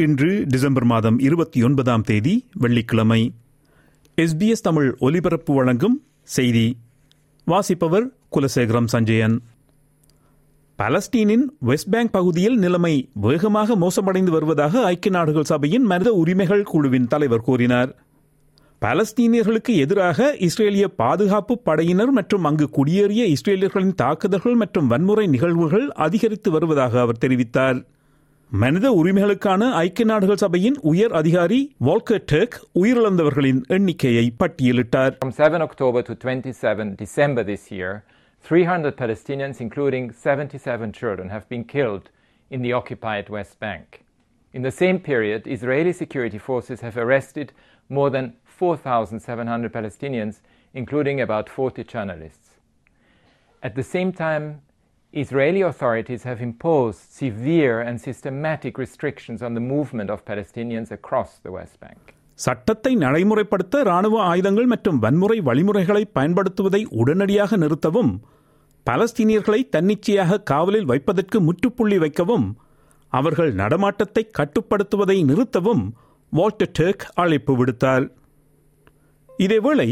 இன்று டிசம்பர் மாதம் இருபத்தி ஒன்பதாம் தேதி வெள்ளிக்கிழமை. எஸ்பிஎஸ் தமிழ் ஒலிபரப்பு வழங்கும் செய்தி. வாசிப்பவர் குலசேகரம் சஞ்சயன். பலஸ்டீனின் வெஸ்ட் பேங்க் பகுதியில் நிலைமை வேகமாக மோசமடைந்து வருவதாக ஐக்கிய நாடுகள் சபையின் மனித உரிமைகள் குழுவின் தலைவர் கூறினார். பாலஸ்தீனியர்களுக்கு எதிராக இஸ்ரேலிய பாதுகாப்பு படையினர் மற்றும் அங்கு குடியேறிய இஸ்ரேலியர்களின் தாக்குதல்கள் மற்றும் வன்முறை நிகழ்வுகள் அதிகரித்து வருவதாக அவர் தெரிவித்தார். மனித உரிமைகளுக்கான ஐக்கிய நாடுகள் சபையின் உயர் அதிகாரி வால்கர் டெக் உயிரிழந்தவர்களின் எண்ணிக்கையை பட்டியலிட்டார் From 7 October to 27 December this year, 300 Palestinians, including 77 children, have been killed in the occupied West Bank. In the same period, Israeli security forces have arrested more than 4,700 Palestinians, including about 40 journalists. At the same time, Israeli authorities have imposed severe and systematic restrictions on the movement of Palestinians across the West Bank. சட்டத்தை நடைமுறைப்படுத்த ராணுவ ஆயுதங்கள் மற்றும் வன்முறை வழிமுறைகளை பயன்படுத்துவதை உடனடியாக நிறுத்தவும் பலஸ்தீனியர்களை தன்னிச்சையாக காவலில் வைப்பதற்கு முற்றுப்புள்ளி வைக்கவும் அவர்கள் நடமாட்டத்தை கட்டுப்படுத்துவதை நிறுத்தவும் வால்டர் டெர்க் அழைப்பு விடுத்தார் இதேவேளை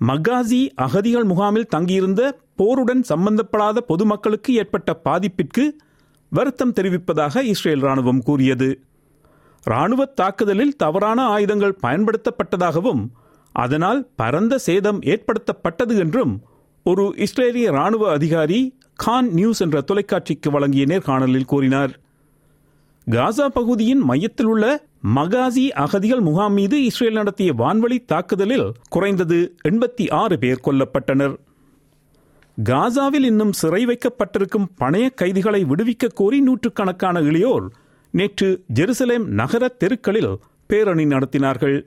மகாசி அகதிகள் முகாமில் தங்கியிருந்த போருடன் சம்பந்தப்படாத பொதுமக்களுக்கு ஏற்பட்ட பாதிப்பிற்கு வருத்தம் தெரிவிப்பதாக இஸ்ரேல் ராணுவம் கூறியது. ராணுவ தாக்குதலில் தவறான ஆயுதங்கள் பயன்படுத்தப்பட்டதாகவும் அதனால் பரந்த சேதம் ஏற்படுத்தப்பட்டது என்றும் ஒரு இஸ்ரேலிய ராணுவ அதிகாரி கான் நியூஸ் என்ற தொலைக்காட்சிக்கு வழங்கிய நேர்காணலில் கூறினார். காசா பகுதியின் மையத்தில் உள்ள மகாசி அகதிகள் முகாம் மீது இஸ்ரேல் நடத்திய வான்வழி தாக்குதலில் குறைந்தது எண்பத்தி ஆறு பேர் கொல்லப்பட்டனர். காசாவில் இன்னும் சிறை வைக்கப்பட்டிருக்கும் பணைய கைதிகளை விடுவிக்க கோரி நூற்றுக்கணக்கான இளையோர் நேற்று ஜெருசலேம் நகர தெருக்களில் பேரணி நடத்தினார்கள்.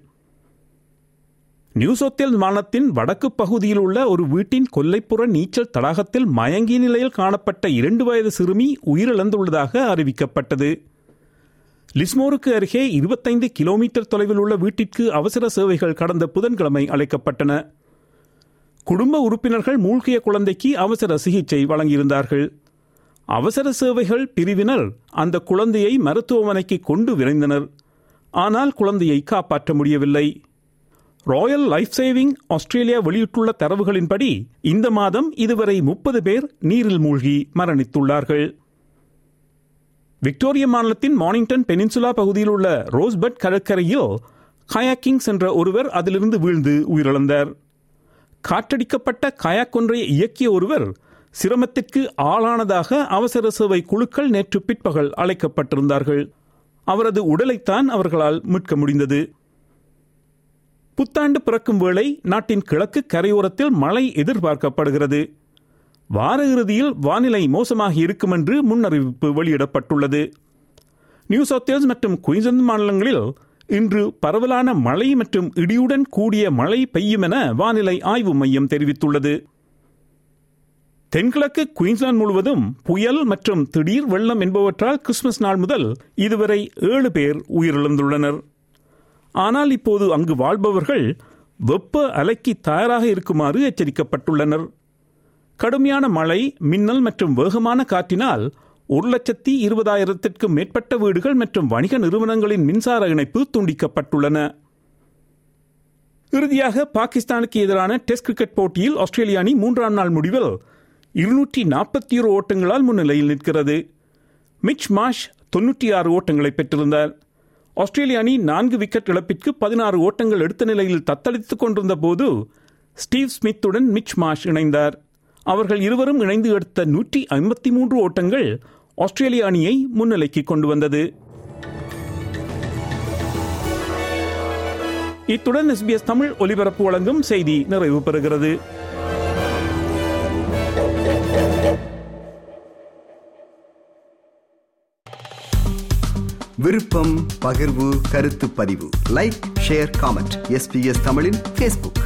நியூசோத்தேல் மாநிலத்தின் வடக்கு பகுதியில் உள்ள ஒரு வீட்டின் கொல்லைப்புற நீச்சல் தடாகத்தில் மயங்கிய நிலையில் காணப்பட்ட இரண்டு வயது சிறுமி உயிரிழந்துள்ளதாக அறிவிக்கப்பட்டது. லிஸ்மோருக்கு அருகே இருபத்தைந்து கிலோமீட்டர் தொலைவில் உள்ள வீட்டிற்கு அவசர சேவைகள் கடந்த புதன்கிழமை அழைக்கப்பட்டன. குடும்ப உறுப்பினர்கள் மூழ்கிய குழந்தைக்கு அவசர சிகிச்சை வழங்கியிருந்தார்கள். அவசர சேவைகள் பிரிவினர் அந்த குழந்தையை மருத்துவமனைக்கு கொண்டு விரைந்தனர். ஆனால் குழந்தையை காப்பாற்ற முடியவில்லை. ராயல் லைஃப் சேவிங் ஆஸ்திரேலியா வெளியிட்டுள்ள தரவுகளின்படி இந்த மாதம் இதுவரை முப்பது பேர் நீரில் மூழ்கி மரணித்துள்ளார்கள். விக்டோரியா மாநிலத்தின் மார்னிங்டன் பெனின்சுலா பகுதியில் உள்ள ரோஸ்பட் கடற்கரையில் கயாக்கிங் சென்ற ஒருவர் அதிலிருந்து வீழ்ந்து உயிரிழந்தார். காற்றடிக்கப்பட்ட கயாக் ஒன்றை இயக்கிய ஒருவர் சிரமத்திற்கு ஆளானதாக அவசர சேவை குழுக்கள் நேற்று பிற்பகல் அழைக்கப்பட்டிருந்தார்கள். அவரது உடலைத்தான் அவர்களால் மீட்க முடிந்தது. புத்தாண்டு பிறக்கும் வேளை நாட்டின் கிழக்கு கரையோரத்தில் மழை எதிர்பார்க்கப்படுகிறது. வார இறுதியில் வானிலை மோசமாக இருக்கும் என்று முன்னறிவிப்பு வெளியிடப்பட்டுள்ளது. நியூ சவுத் வேல்ஸ் மற்றும் குயின்சலாந்து மாநிலங்களில் இன்று பரவலான மழை மற்றும் இடியுடன் கூடிய மழை பெய்யும் என வானிலை ஆய்வு மையம் தெரிவித்துள்ளது. தென்கிழக்கு குயின்ஸ்லாந்து முழுவதும் புயல் மற்றும் திடீர் வெள்ளம் என்பவற்றால் கிறிஸ்துமஸ் நாள் முதல் இதுவரை ஏழு பேர் உயிரிழந்துள்ளனர். ஆனால் இப்போது அங்கு வாழ்பவர்கள் வெப்ப அலைக்கு தயாராக இருக்குமாறு எச்சரிக்கப்பட்டுள்ளனர். கடுமையான மழை மின்னல் மற்றும் வேகமான காற்றினால் ஒரு லட்சத்தி இருபதாயிரத்திற்கும் மேற்பட்ட வீடுகள் மற்றும் வணிக நிறுவனங்களின் மின்சார இணைப்பு துண்டிக்கப்பட்டுள்ளன. இறுதியாக பாகிஸ்தானுக்கு எதிரான டெஸ்ட் கிரிக்கெட் போட்டியில் ஆஸ்திரேலிய அணி மூன்றாம் நாள் முடிவில் இருநூற்றி நாற்பத்தி ஒரு ஓட்டங்களால் முன்னிலையில் நிற்கிறது. மிச் மாஷ் தொன்னூற்றி ஆறு ஓட்டங்களை பெற்றிருந்தார். ஆஸ்திரேலிய அணி நான்கு விக்கெட் இழப்பிற்கு பதினாறு ஓட்டங்கள் எடுத்த நிலையில் தத்தளித்துக் கொண்டிருந்த போது ஸ்டீவ் ஸ்மித்துடன் மிச் மாஷ் இணைந்தார். அவர்கள் இருவரும் இணைந்து எடுத்த நூற்றி ஐம்பத்தி மூன்று ஓட்டங்கள் ஆஸ்திரேலிய அணியை முன்னிலைக்கு கொண்டு வந்தது இத்துடன் எஸ்பிஎஸ் தமிழ் ஒலிபரப்பு வழங்கும் செய்தி நிறைவு பெறுகிறது. விருப்பம் பகிர்வு கருத்து பதிவு. லைக் ஷேர் காமெண்ட் எஸ்பிஎஸ் தமிழின் ஃபேஸ்புக்